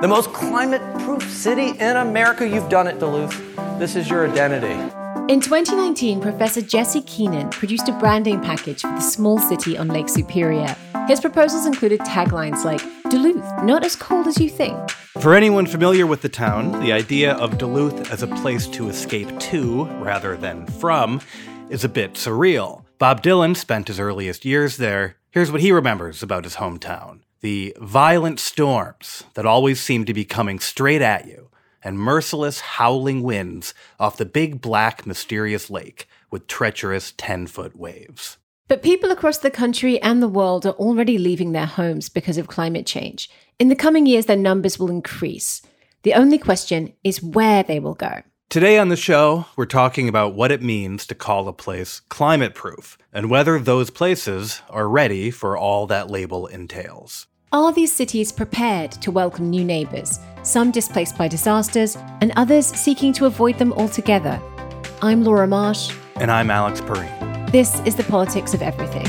The most climate proof city in America. You've done it, Duluth. This is your identity. In 2019, Professor Jesse Keenan produced a branding package for the small city on Lake Superior. His proposals included taglines like Duluth, not as cold as you think. For anyone familiar with the town, the idea of Duluth as a place to escape to rather than from is a bit surreal. Bob Dylan spent his earliest years there. Here's what he remembers about his hometown the violent storms that always seem to be coming straight at you and merciless howling winds off the big black mysterious lake with treacherous 10 foot waves. But people across the country and the world are already leaving their homes because of climate change. In the coming years, their numbers will increase. The only question is where they will go. Today on the show, we're talking about what it means to call a place climate proof and whether those places are ready for all that label entails. Are these cities prepared to welcome new neighbours, some displaced by disasters, and others seeking to avoid them altogether? I'm Laura Marsh. And I'm Alex Pareene. This is the politics of everything.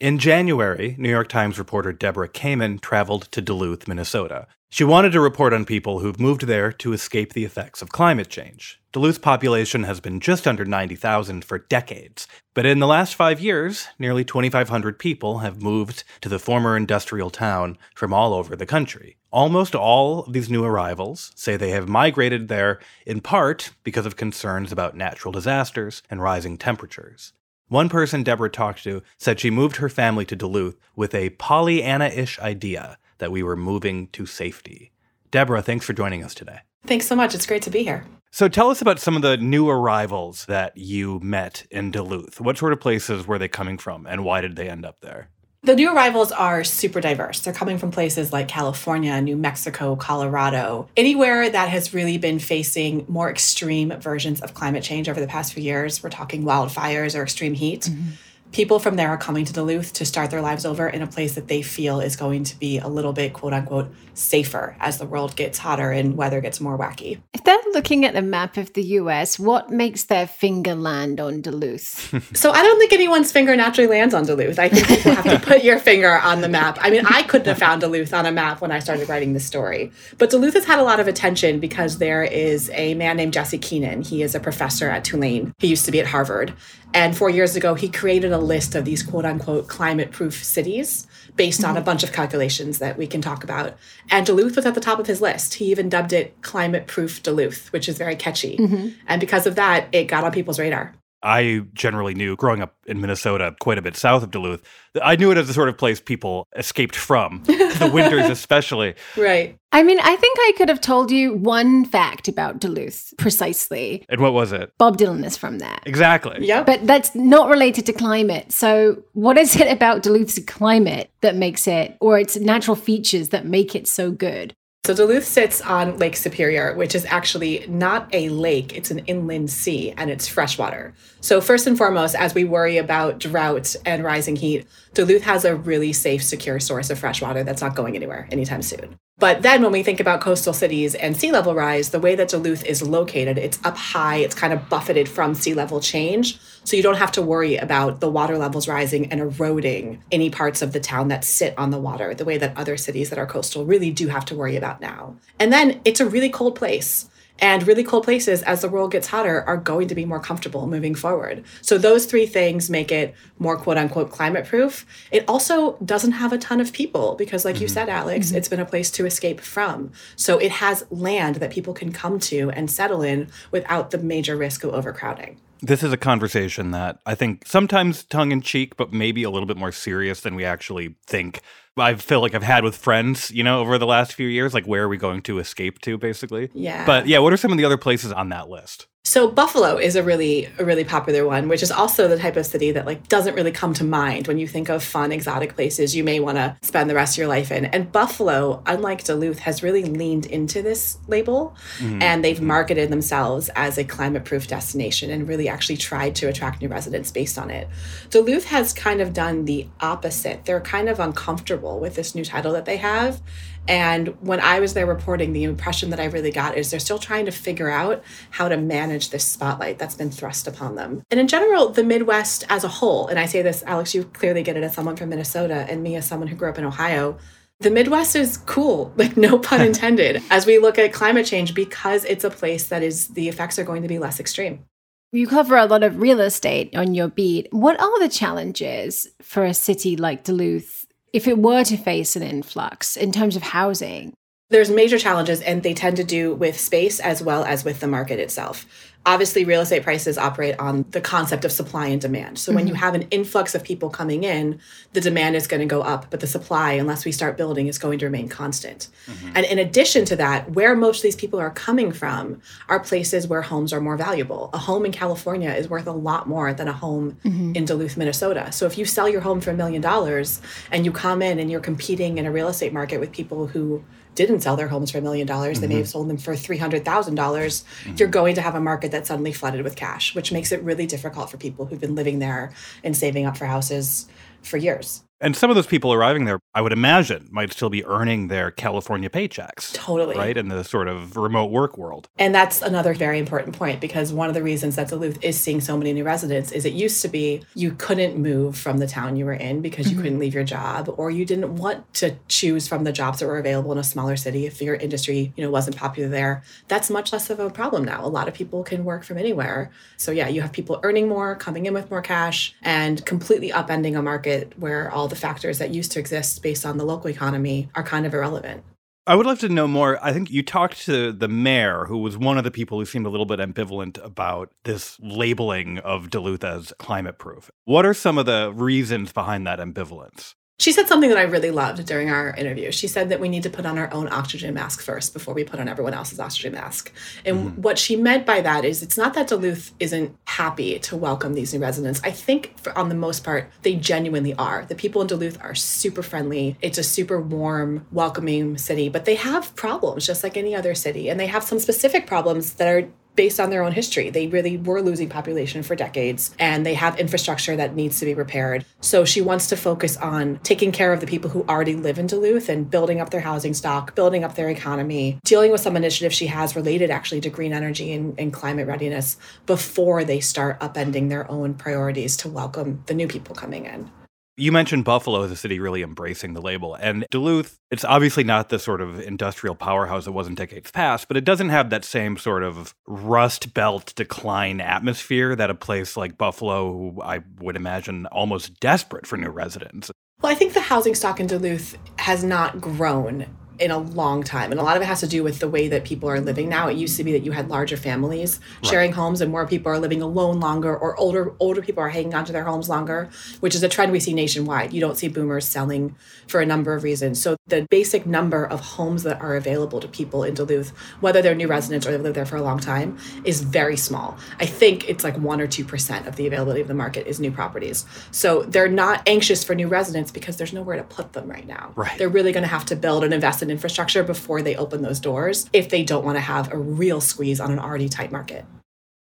In January, New York Times reporter Debra Kamin traveled to Duluth, Minnesota. She wanted to report on people who've moved there to escape the effects of climate change. Duluth's population has been just under 90,000 for decades, but in the last five years, nearly 2,500 people have moved to the former industrial town from all over the country. Almost all of these new arrivals say they have migrated there in part because of concerns about natural disasters and rising temperatures. One person Debra talked to said she moved her family to Duluth with a Pollyanna ish idea that we were moving to safety. Debra, thanks for joining us today. Thanks so much. It's great to be here. So tell us about some of the new arrivals that you met in Duluth. What sort of places were they coming from and why did they end up there? The new arrivals are super diverse. They're coming from places like California, New Mexico, Colorado, anywhere that has really been facing more extreme versions of climate change over the past few years. We're talking wildfires or extreme heat. Mm-hmm people from there are coming to Duluth to start their lives over in a place that they feel is going to be a little bit, quote unquote, safer as the world gets hotter and weather gets more wacky. If they're looking at the map of the US, what makes their finger land on Duluth? so I don't think anyone's finger naturally lands on Duluth. I think you have to put your finger on the map. I mean, I couldn't have found Duluth on a map when I started writing this story. But Duluth has had a lot of attention because there is a man named Jesse Keenan. He is a professor at Tulane. He used to be at Harvard. And four years ago, he created a list of these quote unquote climate proof cities based on a mm-hmm. bunch of calculations that we can talk about. And Duluth was at the top of his list. He even dubbed it climate proof Duluth, which is very catchy. Mm-hmm. And because of that, it got on people's radar. I generally knew growing up in Minnesota, quite a bit south of Duluth, I knew it as the sort of place people escaped from, the winters especially. Right. I mean, I think I could have told you one fact about Duluth precisely. And what was it? Bob Dylan is from there. Exactly. Yeah. But that's not related to climate. So, what is it about Duluth's climate that makes it, or its natural features that make it so good? So Duluth sits on Lake Superior, which is actually not a lake, it's an inland sea and it's freshwater. So, first and foremost, as we worry about drought and rising heat, Duluth has a really safe, secure source of fresh water that's not going anywhere anytime soon. But then when we think about coastal cities and sea level rise, the way that Duluth is located, it's up high, it's kind of buffeted from sea level change. So you don't have to worry about the water levels rising and eroding any parts of the town that sit on the water, the way that other cities that are coastal really do have to worry about now. And then it's a really cold place. And really cold places, as the world gets hotter, are going to be more comfortable moving forward. So, those three things make it more quote unquote climate proof. It also doesn't have a ton of people because, like mm-hmm. you said, Alex, mm-hmm. it's been a place to escape from. So, it has land that people can come to and settle in without the major risk of overcrowding. This is a conversation that I think sometimes tongue in cheek, but maybe a little bit more serious than we actually think. I feel like I've had with friends, you know, over the last few years. Like, where are we going to escape to, basically? Yeah. But yeah, what are some of the other places on that list? So Buffalo is a really a really popular one, which is also the type of city that like doesn't really come to mind when you think of fun exotic places you may want to spend the rest of your life in. And Buffalo, unlike Duluth, has really leaned into this label mm-hmm. and they've marketed themselves as a climate proof destination and really actually tried to attract new residents based on it. Duluth has kind of done the opposite. They're kind of uncomfortable with this new title that they have And when I was there reporting, the impression that I really got is they're still trying to figure out how to manage this spotlight that's been thrust upon them. And in general, the Midwest as a whole, and I say this, Alex, you clearly get it as someone from Minnesota, and me as someone who grew up in Ohio. The Midwest is cool, like no pun intended, as we look at climate change because it's a place that is the effects are going to be less extreme. You cover a lot of real estate on your beat. What are the challenges for a city like Duluth if it were to face an influx in terms of housing? There's major challenges, and they tend to do with space as well as with the market itself obviously real estate prices operate on the concept of supply and demand. So mm-hmm. when you mm-hmm. have an influx of people coming in, the demand is going to go up, but the supply, unless we start building, is going to remain constant. Mm-hmm. And in addition to that, where most of these people are coming from are places where homes are more valuable. A home in California is worth a lot more than a home mm-hmm. in Duluth, Minnesota. So if you sell your home for a million dollars and you come in and you're competing in a real estate market with people who didn't sell their homes for a million dollars, they may mm-hmm. have sold them for $300,000, dollars mm-hmm. you're going to have a market that's suddenly flooded with cash, which makes it really difficult for people who've been living there and saving up for houses for years. And some of those people arriving there, I would imagine, might still be earning their California paychecks. Totally. Right? In the sort of remote work world. And that's another very important point because one of the reasons that Duluth is seeing so many new residents is it used to be you couldn't move from the town you were in because you mm-hmm. couldn't leave your job or you didn't want to choose from the jobs that were available in a smaller city if your industry, you know, wasn't popular there. That's much less of a problem now. A lot of people can work from anywhere. So yeah, you have people earning more, coming in with more cash and completely upending a market where all the factors that used to exist based on the local economy are kind of irrelevant. I would love to know more. I think you talked to the mayor, who was one of the people who seemed a little bit ambivalent about this labeling of Duluth as climate proof. What are some of the reasons behind that ambivalence? She said something that I really loved during our interview. She said that we need to put on our own oxygen mask first before we put on everyone else's oxygen mask. And mm-hmm. what she meant by that is it's not that Duluth isn't happy to welcome these new residents. I think for, on the most part, they genuinely are. The people in Duluth are super friendly. It's a super warm, welcoming city, but they have problems just like any other city. And they have some specific problems that are based on their own history. They really were losing population for decades and they have infrastructure that needs to be repaired. So she wants to focus on taking care of the people who already live in Duluth and building up their housing stock, building up their economy, dealing with some initiatives she has related actually to green energy and, and climate readiness before they start upending their own priorities to welcome the new people coming in. You mentioned Buffalo as a city really embracing the label. And Duluth, it's obviously not the sort of industrial powerhouse it was in decades past, but it doesn't have that same sort of rust belt decline atmosphere that a place like Buffalo, I would imagine, almost desperate for new residents. Well, I think the housing stock in Duluth has not grown in a long time. And a lot of it has to do with the way that people are living now. It used to be that you had larger families right. sharing homes and more people are living alone longer or older older people are hanging on to their homes longer, which is a trend we see nationwide. You don't see boomers selling for a number of reasons. So the basic number of homes that are available to people in Duluth, whether they're new residents or they've lived there for a long time, is very small. I think it's like 1 or 2% of the availability of the market is new properties. So they're not anxious for new residents because there's nowhere to put them right now. Right. They're really going to have to build and invest in infrastructure before they open those doors if they don't want to have a real squeeze on an already tight market.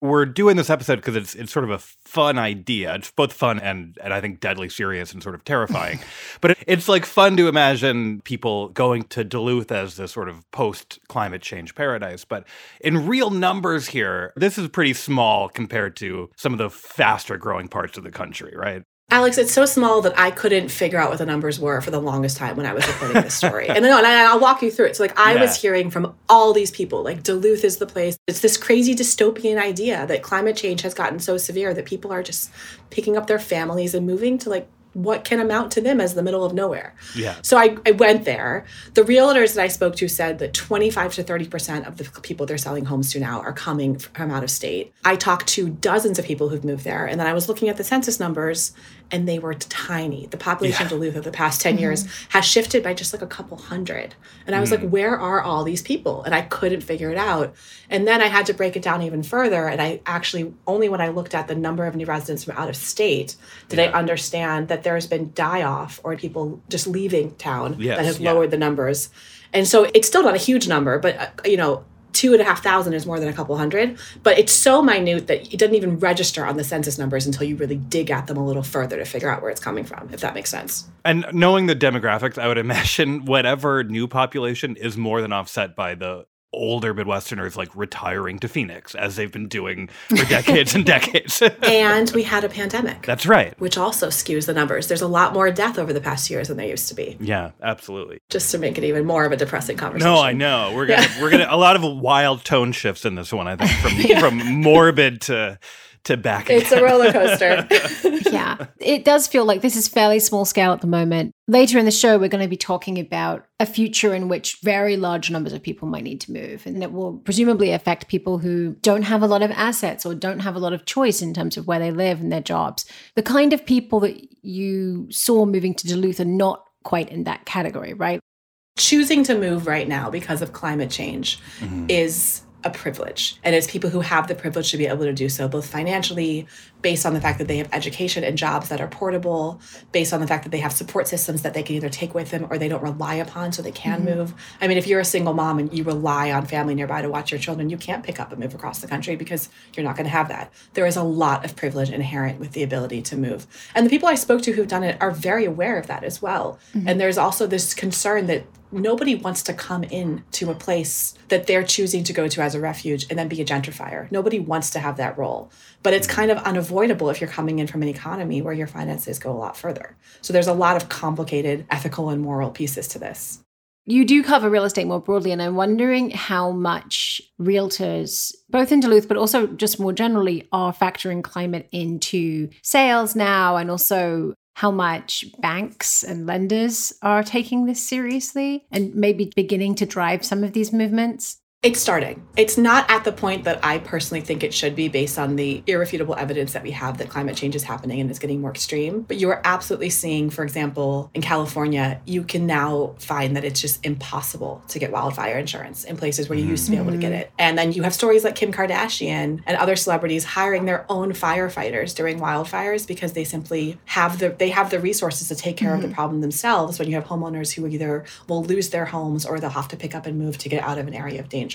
We're doing this episode because it's it's sort of a fun idea. It's both fun and and I think deadly serious and sort of terrifying. but it, it's like fun to imagine people going to Duluth as this sort of post climate change paradise. But in real numbers here, this is pretty small compared to some of the faster growing parts of the country, right? Alex, it's so small that I couldn't figure out what the numbers were for the longest time when I was reporting this story. and then and I'll walk you through it. So, like, I yeah. was hearing from all these people, like, Duluth is the place. It's this crazy dystopian idea that climate change has gotten so severe that people are just picking up their families and moving to like what can amount to them as the middle of nowhere. Yeah. So I, I went there. The realtors that I spoke to said that 25 to 30% of the people they're selling homes to now are coming from out of state. I talked to dozens of people who've moved there. And then I was looking at the census numbers and they were tiny. The population yeah. of Duluth over the past 10 mm-hmm. years has shifted by just like a couple hundred. And I was mm. like, where are all these people? And I couldn't figure it out. And then I had to break it down even further. And I actually, only when I looked at the number of new residents from out of state did yeah. I understand that there's been die off or people just leaving town yes, that has yeah. lowered the numbers. And so it's still not a huge number, but uh, you know, two and a half thousand is more than a couple hundred, but it's so minute that it doesn't even register on the census numbers until you really dig at them a little further to figure out where it's coming from, if that makes sense. And knowing the demographics, I would imagine whatever new population is more than offset by the older Midwesterners like retiring to Phoenix as they've been doing for decades and decades. and we had a pandemic. That's right. Which also skews the numbers. There's a lot more death over the past years than there used to be. Yeah, absolutely. Just to make it even more of a depressing conversation. No, I know. We're gonna yeah. we're gonna a lot of wild tone shifts in this one, I think, from yeah. from morbid to to back. It's a roller coaster. yeah, it does feel like this is fairly small scale at the moment. Later in the show, we're going to be talking about a future in which very large numbers of people might need to move, and it will presumably affect people who don't have a lot of assets or don't have a lot of choice in terms of where they live and their jobs. The kind of people that you saw moving to Duluth are not quite in that category, right? Choosing to move right now because of climate change mm-hmm. is a privilege. And it's people who have the privilege to be able to do so, both financially, based on the fact that they have education and jobs that are portable, based on the fact that they have support systems that they can either take with them or they don't rely upon so they can mm-hmm. move. I mean, if you're a single mom and you rely on family nearby to watch your children, you can't pick up and move across the country because you're not going to have that. There is a lot of privilege inherent with the ability to move. And the people I spoke to who've done it are very aware of that as well. Mm-hmm. And there's also this concern that nobody wants to come in to a place that they're choosing to go to as a refuge and then be a gentrifier. Nobody wants to have that role. But it's kind of unavoidable if you're coming in from an economy where your finances go a lot further. So there's a lot of complicated ethical and moral pieces to this. You do cover real estate more broadly, and I'm wondering how much realtors, both in Duluth, but also just more generally, are factoring climate into sales now and also how much banks and lenders are taking this seriously and maybe beginning to drive some of these movements? It's starting. It's not at the point that I personally think it should be based on the irrefutable evidence that we have that climate change is happening and is getting more extreme. But you are absolutely seeing, for example, in California, you can now find that it's just impossible to get wildfire insurance in places where you used to be able to get mm-hmm. it. And then you have stories like Kim Kardashian and other celebrities hiring their own firefighters during wildfires because they simply have the they have the resources to take care mm-hmm. of the mm-hmm. problem themselves when you have homeowners who either will lose their homes or they'll have to pick up and move to get out of an area of danger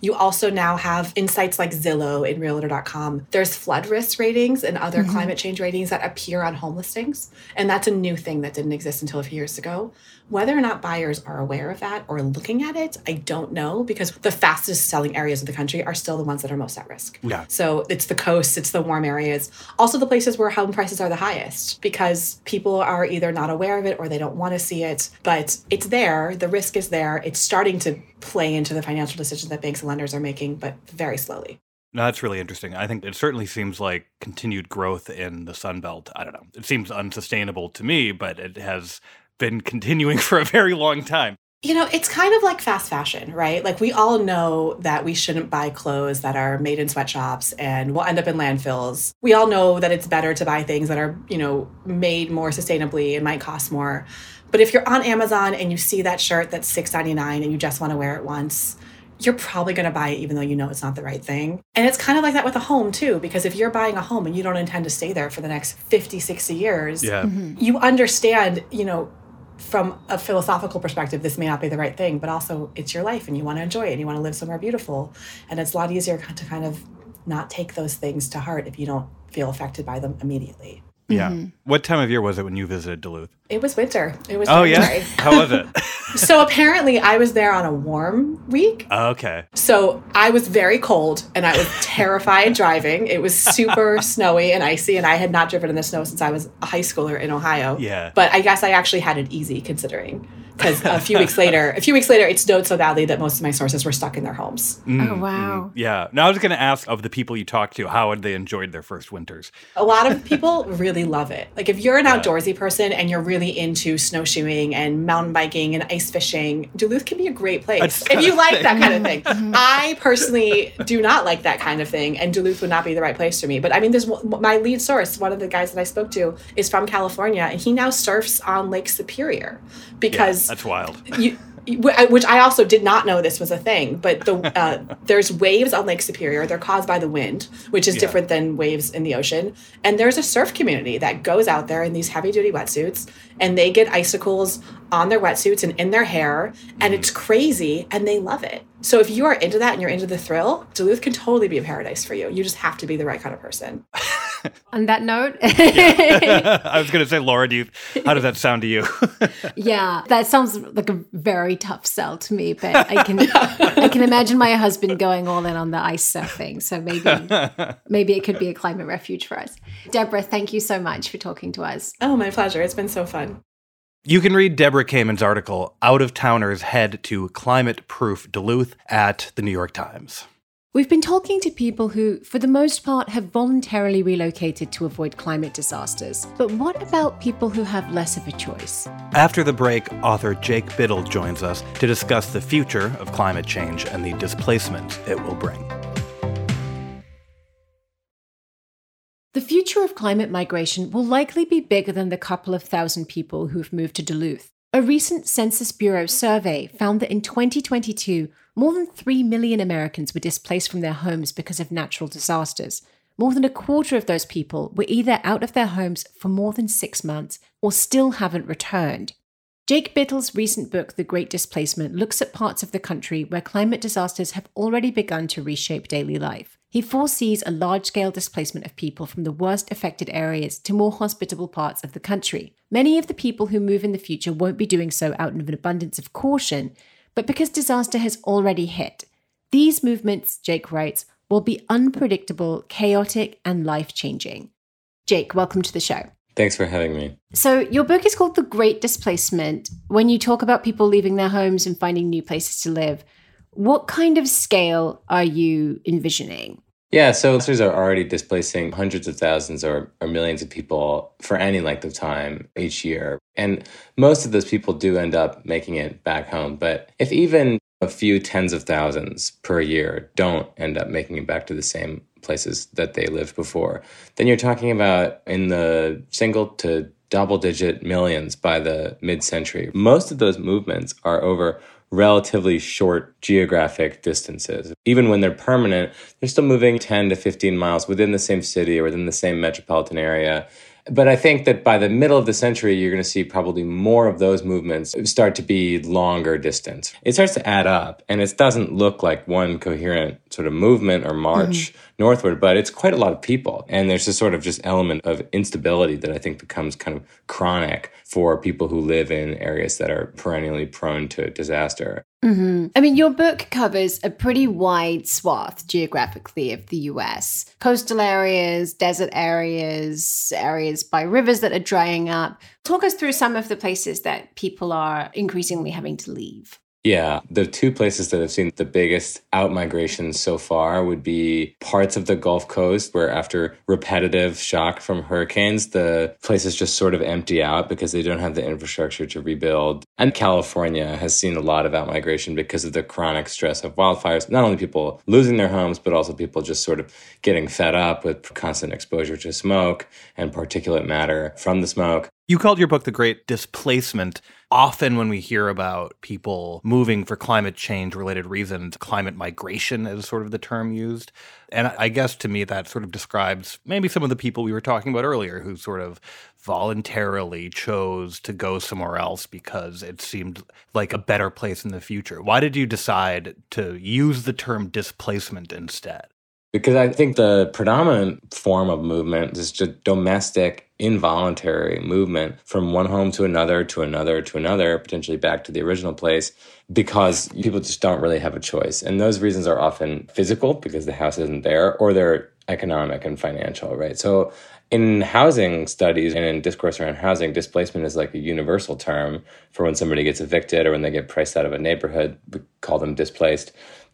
You also now have insights like Zillow and Realtor.com. There's flood risk ratings and other mm-hmm. climate change ratings that appear on home listings. And that's a new thing that didn't exist until a few years ago. Whether or not buyers are aware of that or looking at it, I don't know because the fastest selling areas of the country are still the ones that are most at risk. Yeah. So it's the coasts, it's the warm areas, also the places where home prices are the highest because people are either not aware of it or they don't want to see it. But it's there, the risk is there. It's starting to play into the financial decisions that banks and lenders are making, but very slowly. No, that's really interesting. I think it certainly seems like continued growth in the Sun Belt. I don't know. It seems unsustainable to me, but it has been continuing for a very long time. You know, it's kind of like fast fashion, right? Like we all know that we shouldn't buy clothes that are made in sweatshops and will end up in landfills. We all know that it's better to buy things that are, you know, made more sustainably and might cost more. But if you're on Amazon and you see that shirt that's $6.99 and you just want to wear it once, you're probably going to buy it even though you know it's not the right thing. And it's kind of like that with a home too, because if you're buying a home and you don't intend to stay there for the next 50, 60 years, yeah. Mm-hmm. you understand, you know, from a philosophical perspective, this may not be the right thing, but also it's your life and you want to enjoy it and you want to live somewhere beautiful. And it's a lot easier to kind of not take those things to heart if you don't feel affected by them immediately. Yeah. Mm-hmm. What time of year was it when you visited Duluth? It was winter. It was. Oh yeah. How was it? so apparently, I was there on a warm week. Okay. So I was very cold, and I was terrified driving. It was super snowy and icy, and I had not driven in the snow since I was a high schooler in Ohio. Yeah. But I guess I actually had it easy considering because a few weeks later, a few weeks later, it snowed so badly that most of my sources were stuck in their homes. Mm, oh wow! Mm, yeah. Now I was going to ask of the people you talked to, how had they enjoyed their first winters? A lot of people really love it. Like if you're an yeah. outdoorsy person and you're really into snowshoeing and mountain biking and ice fishing, Duluth can be a great place if you like that kind of thing. I personally do not like that kind of thing, and Duluth would not be the right place for me. But I mean, there's my lead source. One of the guys that I spoke to is from California, and he now surfs on Lake Superior because. Yeah that's wild. You, which I also did not know this was a thing, but the uh, there's waves on Lake Superior. They're caused by the wind, which is yeah. different than waves in the ocean. And there's a surf community that goes out there in these heavy duty wetsuits, and they get icicles on their wetsuits and in their hair, and it's crazy, and they love it. So if you are into that and you're into the thrill, Duluth can totally be a paradise for you. You just have to be the right kind of person. On that note, I was going to say, Laura, do you, how does that sound to you? yeah, that sounds like a very tough sell to me, but I can I can imagine my husband going all in on the ice surfing. So maybe maybe it could be a climate refuge for us. Debra, thank you so much for talking to us. Oh, my pleasure. It's been so fun. You can read Debra Kamin's article, Out of Towners Head to Climate Proof Duluth, at the New York Times. We've been talking to people who, for the most part, have voluntarily relocated to avoid climate disasters. But what about people who have less of a choice? After the break, author Jake Bittle joins us to discuss the future of climate change and the displacement it will bring. The future of climate migration will likely be bigger than the couple of thousand people who've moved to Duluth. A recent Census Bureau survey found that in 2022, more than 3 million Americans were displaced from their homes because of natural disasters. More than a quarter of those people were either out of their homes for more than six months or still haven't returned. Jake Bittle's recent book, The Great Displacement, looks at parts of the country where climate disasters have already begun to reshape daily life. He foresees a large scale displacement of people from the worst affected areas to more hospitable parts of the country. Many of the people who move in the future won't be doing so out of an abundance of caution, but because disaster has already hit. These movements, Jake writes, will be unpredictable, chaotic, and life changing. Jake, welcome to the show. Thanks for having me. So, your book is called The Great Displacement. When you talk about people leaving their homes and finding new places to live, what kind of scale are you envisioning? Yeah, so investors are already displacing hundreds of thousands or, or millions of people for any length of time each year. And most of those people do end up making it back home. But if even a few tens of thousands per year don't end up making it back to the same places that they lived before, then you're talking about in the single to double digit millions by the mid century. Most of those movements are over relatively short geographic distances. Even when they're permanent, they're still moving 10 to 15 miles within the same city or within the same metropolitan area. But I think that by the middle of the century, you're going to see probably more of those movements start to be longer distance. It starts to add up, and it doesn't look like one coherent sort of movement or march mm-hmm. northward, but it's quite a lot of people. And there's this sort of just element of instability that I think becomes kind of chronic for people who live in areas that are perennially prone to disaster. Mm-hmm. I mean, your book covers a pretty wide swath geographically of the US coastal areas, desert areas, areas by rivers that are drying up. Talk us through some of the places that people are increasingly having to leave. Yeah, the two places that have seen the biggest outmigration so far would be parts of the Gulf Coast, where after repetitive shock from hurricanes, the places just sort of empty out because they don't have the infrastructure to rebuild. And California has seen a lot of outmigration because of the chronic stress of wildfires. Not only people losing their homes, but also people just sort of getting fed up with constant exposure to smoke and particulate matter from the smoke. You called your book The Great Displacement. Often, when we hear about people moving for climate change related reasons, climate migration is sort of the term used. And I guess to me, that sort of describes maybe some of the people we were talking about earlier who sort of voluntarily chose to go somewhere else because it seemed like a better place in the future. Why did you decide to use the term displacement instead? Because I think the predominant form of movement is just domestic, involuntary movement from one home to another, to another, to another, potentially back to the original place, because people just don't really have a choice. And those reasons are often physical, because the house isn't there, or they're economic and financial, right? So in housing studies and in discourse around housing, displacement is like a universal term for when somebody gets evicted or when they get priced out of a neighborhood. We call them displaced.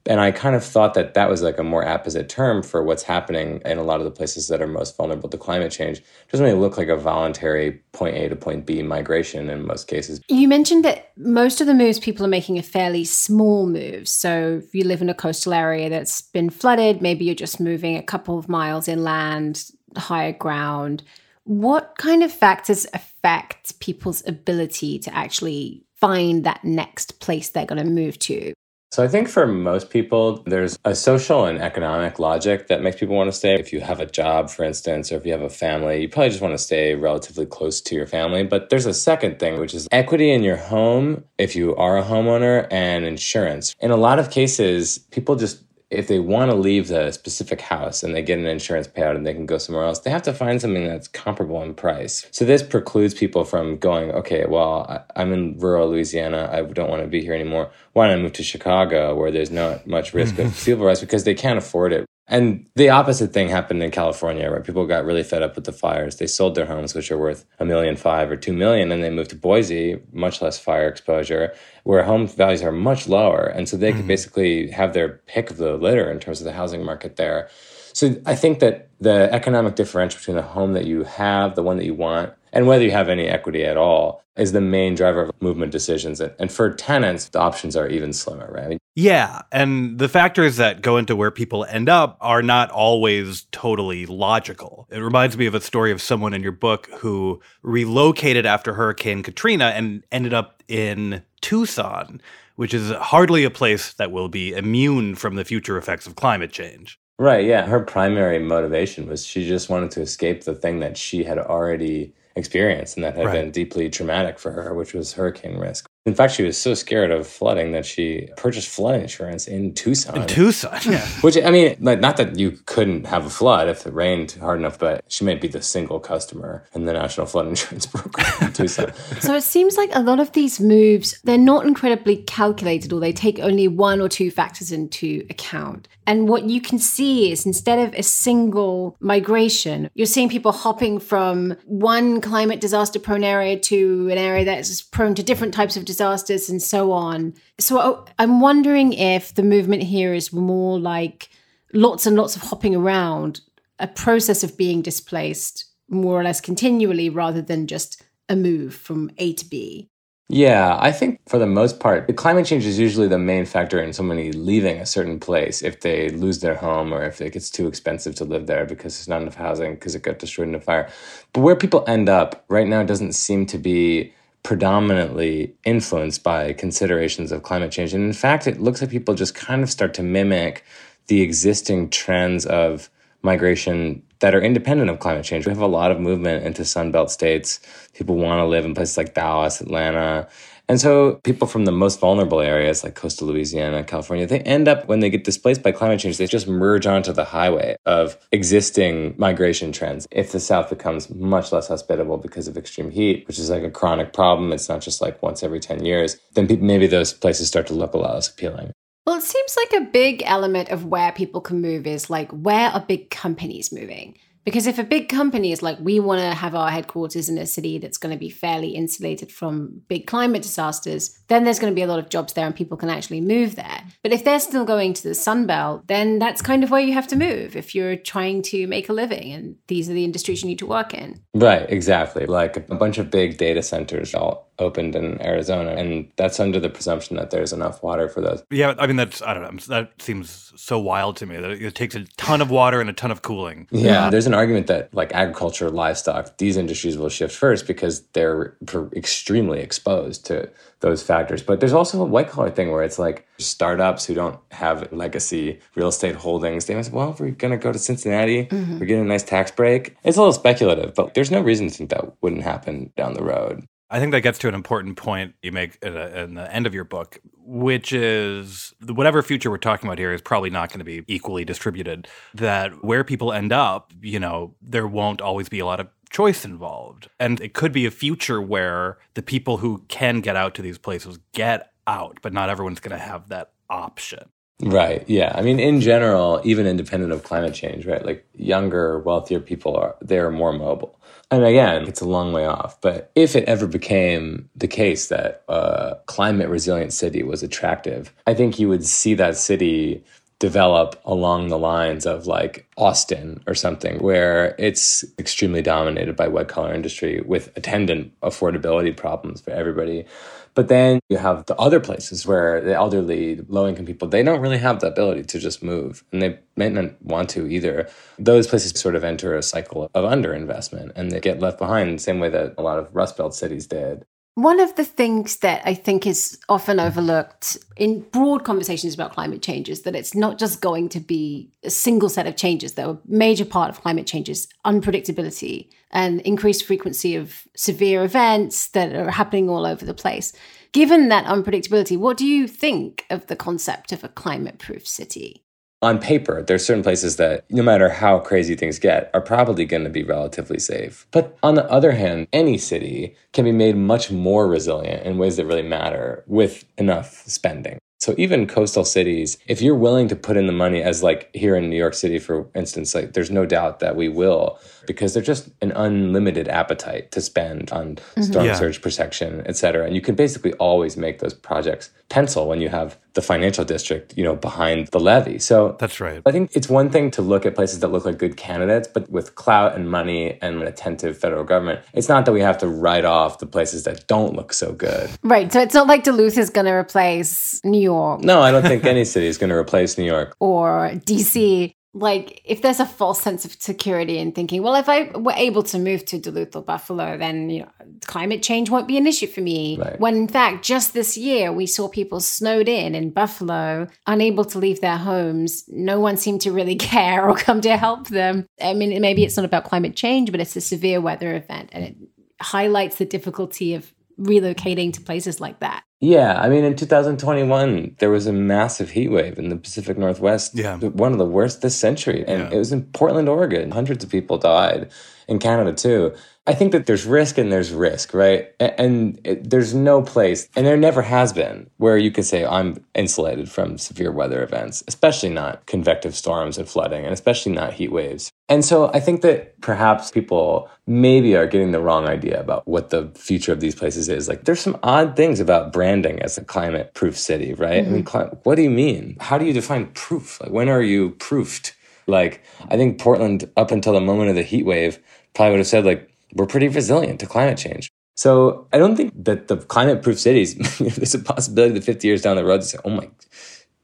And I kind of thought that that was like a more apposite term for what's happening in a lot of the places that are most vulnerable to climate change. It doesn't really look like a voluntary point A to point B migration in most cases. You mentioned that most of the moves people are making are fairly small moves. So if you live in a coastal area that's been flooded, maybe you're just moving a couple of miles inland, higher ground. What kind of factors affect people's ability to actually find that next place they're going to move to. So I think for most people, there's a social and economic logic that makes people want to stay. If you have a job, for instance, or if you have a family, you probably just want to stay relatively close to your family. But there's a second thing, which is equity in your home, if you are a homeowner, and insurance. In a lot of cases, people just if they want to leave the specific house and they get an insurance payout and they can go somewhere else, they have to find something that's comparable in price. So this precludes people from going, okay, well, I'm in rural Louisiana. I don't want to be here anymore. Why don't I move to Chicago where there's not much risk of civil rights because they can't afford it. And the opposite thing happened in California, where people got really fed up with the fires. They sold their homes, which are worth a million five or two million, and they moved to Boise, much less fire exposure, where home values are much lower. And so they mm-hmm. could basically have their pick of the litter in terms of the housing market there. So I think that the economic differential between the home that you have, the one that you want, and whether you have any equity at all is the main driver of movement decisions. And for tenants, the options are even slimmer, right? Yeah. And the factors that go into where people end up are not always totally logical. It reminds me of a story of someone in your book who relocated after Hurricane Katrina and ended up in Tucson, which is hardly a place that will be immune from the future effects of climate change. Right. Yeah. Her primary motivation was she just wanted to escape the thing that she had already experienced and that had right. been deeply traumatic for her, which was hurricane risk. In fact, she was so scared of flooding that she purchased flood insurance in Tucson. In Tucson, yeah. Which I mean, like, not that you couldn't have a flood if it rained hard enough, but she might be the single customer in the National Flood Insurance Program in Tucson. so it seems like a lot of these moves they're not incredibly calculated, or they take only one or two factors into account. And what you can see is instead of a single migration, you're seeing people hopping from one climate disaster prone area to an area that is prone to different types of disasters and so on. So oh, I'm wondering if the movement here is more like lots and lots of hopping around, a process of being displaced more or less continually rather than just a move from A to B. Yeah, I think for the most part, the climate change is usually the main factor in somebody leaving a certain place if they lose their home or if it gets too expensive to live there because there's not enough housing because it got destroyed in a fire. But where people end up right now doesn't seem to be predominantly influenced by considerations of climate change. And in fact, it looks like people just kind of start to mimic the existing trends of migration that are independent of climate change. We have a lot of movement into Sunbelt states. People want to live in places like Dallas, Atlanta, and so people from the most vulnerable areas like coastal Louisiana, California, they end up when they get displaced by climate change, they just merge onto the highway of existing migration trends. If the South becomes much less hospitable because of extreme heat, which is like a chronic problem, it's not just like once every 10 years, then maybe those places start to look a lot less appealing. Well, it seems like a big element of where people can move is like where are big companies moving? Because if a big company is like, we want to have our headquarters in a city that's going to be fairly insulated from big climate disasters, then there's going to be a lot of jobs there and people can actually move there. But if they're still going to the Sun Belt, then that's kind of where you have to move if you're trying to make a living. And these are the industries you need to work in. Right, exactly. Like a bunch of big data centers all opened in Arizona, and that's under the presumption that there's enough water for those. Yeah, I mean that's I don't know. That seems so wild to me that it takes a ton of water and a ton of cooling. Yeah, there's an argument that like agriculture, livestock, these industries will shift first because they're extremely exposed to those factors. But there's also a white collar thing where it's like startups who don't have legacy real estate holdings. They might say, well, if we're going to go to Cincinnati. Mm-hmm. We're getting a nice tax break. It's a little speculative, but there's no reason to think that wouldn't happen down the road. I think that gets to an important point you make uh, in, the end of your book, which is whatever future we're talking about here is probably not going to be equally distributed. That where people end up, you know, there won't always be a lot of choice involved. And it could be a future where the people who can get out to these places get out, but not everyone's going to have that option. Right. Yeah. I mean, in general, even independent of climate change, right? Like younger, wealthier people are, they're more mobile. And again, it's a long way off. But if it ever became the case that a climate resilient city was attractive, I think you would see that city develop along the lines of like Austin or something, where it's extremely dominated by white collar industry with attendant affordability problems for everybody. But then you have the other places where the elderly, low income people, they don't really have the ability to just move and they may not want to either. Those places sort of enter a cycle of underinvestment and they get left behind the same way that a lot of Rust Belt cities did. One of the things that I think is often hmm. overlooked in broad conversations about climate change is that it's not just going to be a single set of changes. Though a major part of climate change is unpredictability and increased frequency of severe events that are happening all over the place. Given that unpredictability, what do you think of the concept of a climate proof city? On paper, there's certain places that, no matter how crazy things get, are probably going to be relatively safe. But on the other hand, any city can be made much more resilient in ways that really matter with enough spending. So even coastal cities, if you're willing to put in the money as like here in New York City, for instance, like there's no doubt that we will because there's just an unlimited appetite to spend on mm-hmm. storm yeah. surge protection, et cetera. And you can basically always make those projects pencil when you have the financial district, you know, behind the levee. So that's right. I think it's one thing to look at places that look like good candidates, but with clout and money and an attentive federal government, it's not that we have to write off the places that don't look so good. Right. So it's not like Duluth is going to replace New York. No, I don't think any city is going to replace New York or DC like if there's a false sense of security in thinking, well, if I were able to move to Duluth or Buffalo, then you know climate change won't be an issue for me. Right. When in fact, just this year we saw people snowed in in Buffalo, unable to leave their homes. No one seemed to really care or come to help them. I mean, maybe it's not about climate change, but it's a severe weather event, and it highlights the difficulty of relocating to places like that. Yeah, I mean, in 2021, there was a massive heat wave in the Pacific Northwest. Yeah. One of the worst this century. And yeah. it was in Portland, Oregon. Hundreds of people died. In Canada, too. I think that there's risk and there's risk, right? And it, there's no place, and there never has been, where you could say, I'm insulated from severe weather events, especially not convective storms and flooding, and especially not heat waves. And so I think that perhaps people maybe are getting the wrong idea about what the future of these places is. Like, there's some odd things about branding as a climate proof city, right? Mm-hmm. I mean, mm-hmm. what do you mean? How do you define proof? Like, when are you proofed? Like, I think Portland, up until the moment of the heat wave, probably would have said, like, we're pretty resilient to climate change. So I don't think that the climate proof cities, there's a possibility that 50 years down the road to say, oh my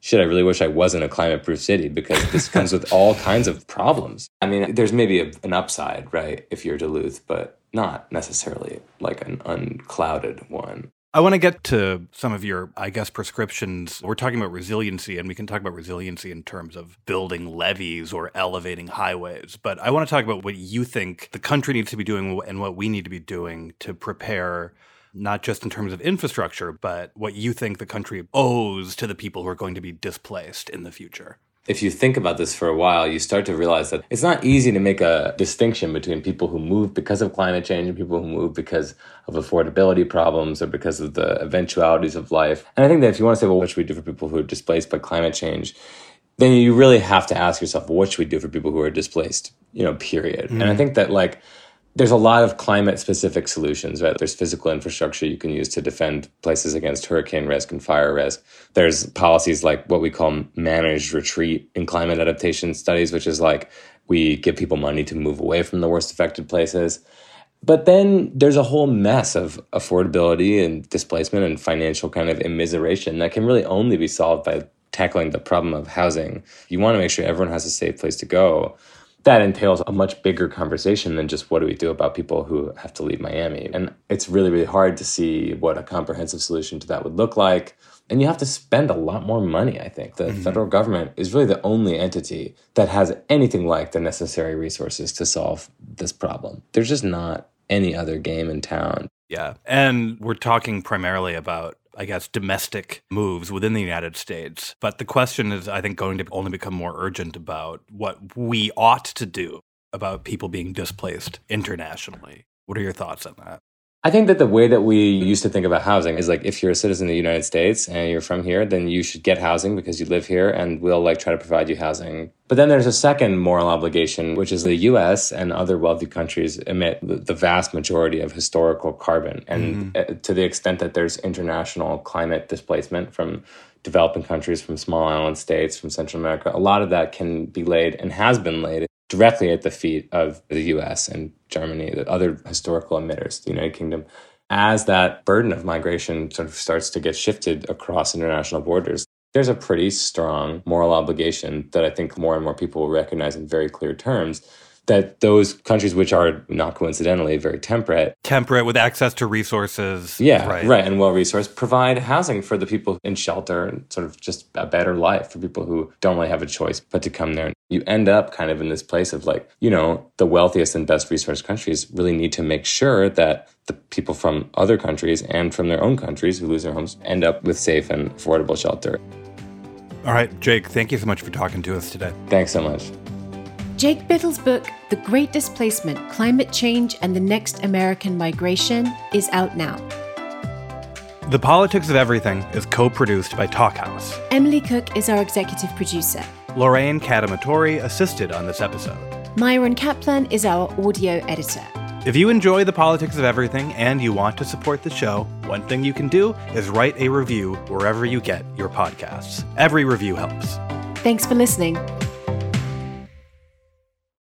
shit, I really wish I wasn't a climate proof city because this comes with all kinds of problems. I mean, there's maybe a, an upside, right, if you're Duluth, but not necessarily like an unclouded one. I want to get to some of your, I guess, prescriptions. We're talking about resiliency, and we can talk about resiliency in terms of building levees or elevating highways. But I want to talk about what you think the country needs to be doing and what we need to be doing to prepare not just in terms of infrastructure, but what you think the country owes to the people who are going to be displaced in the future if you think about this for a while, you start to realize that it's not easy to make a distinction between people who move because of climate change and people who move because of affordability problems or because of the eventualities of life. And I think that if you want to say, well, what should we do for people who are displaced by climate change? Then you really have to ask yourself, well, what should we do for people who are displaced, you know, period. Mm-hmm. And I think that like there's a lot of climate specific solutions, right? There's physical infrastructure you can use to defend places against hurricane risk and fire risk. There's policies like what we call managed retreat in climate adaptation studies, which is like we give people money to move away from the worst affected places. But then there's a whole mess of affordability and displacement and financial kind of immiseration that can really only be solved by tackling the problem of housing. You want to make sure everyone has a safe place to go that entails a much bigger conversation than just what do we do about people who have to leave Miami. And it's really, really hard to see what a comprehensive solution to that would look like. And you have to spend a lot more money, I think. The mm-hmm. federal government is really the only entity that has anything like the necessary resources to solve this problem. There's just not any other game in town. Yeah. And we're talking primarily about I guess, domestic moves within the United States. But the question is, I think, going to only become more urgent about what we ought to do about people being displaced internationally. What are your thoughts on that? I think that the way that we used to think about housing is like if you're a citizen of the United States and you're from here, then you should get housing because you live here and we'll like try to provide you housing. But then there's a second moral obligation, which is the US and other wealthy countries emit the vast majority of historical carbon. And mm-hmm. to the extent that there's international climate displacement from developing countries, from small island states, from Central America, a lot of that can be laid and has been laid directly at the feet of the US and Germany, the other historical emitters, the United Kingdom, as that burden of migration sort of starts to get shifted across international borders. There's a pretty strong moral obligation that I think more and more people will recognize in very clear terms that those countries, which are not coincidentally very temperate, temperate with access to resources, yeah, right, right and well resourced, provide housing for the people in shelter and sort of just a better life for people who don't really have a choice but to come there. You end up kind of in this place of like, you know, the wealthiest and best resourced countries really need to make sure that the people from other countries and from their own countries who lose their homes end up with safe and affordable shelter. All right, Jake, thank you so much for talking to us today. Thanks so much. Jake Bittle's book, The Great Displacement Climate Change and the Next American Migration, is out now. The Politics of Everything is co produced by Talkhouse. Emily Cook is our executive producer. Lorraine Cadamatori assisted on this episode. Myron Kaplan is our audio editor. If you enjoy the politics of everything and you want to support the show, one thing you can do is write a review wherever you get your podcasts. Every review helps. Thanks for listening.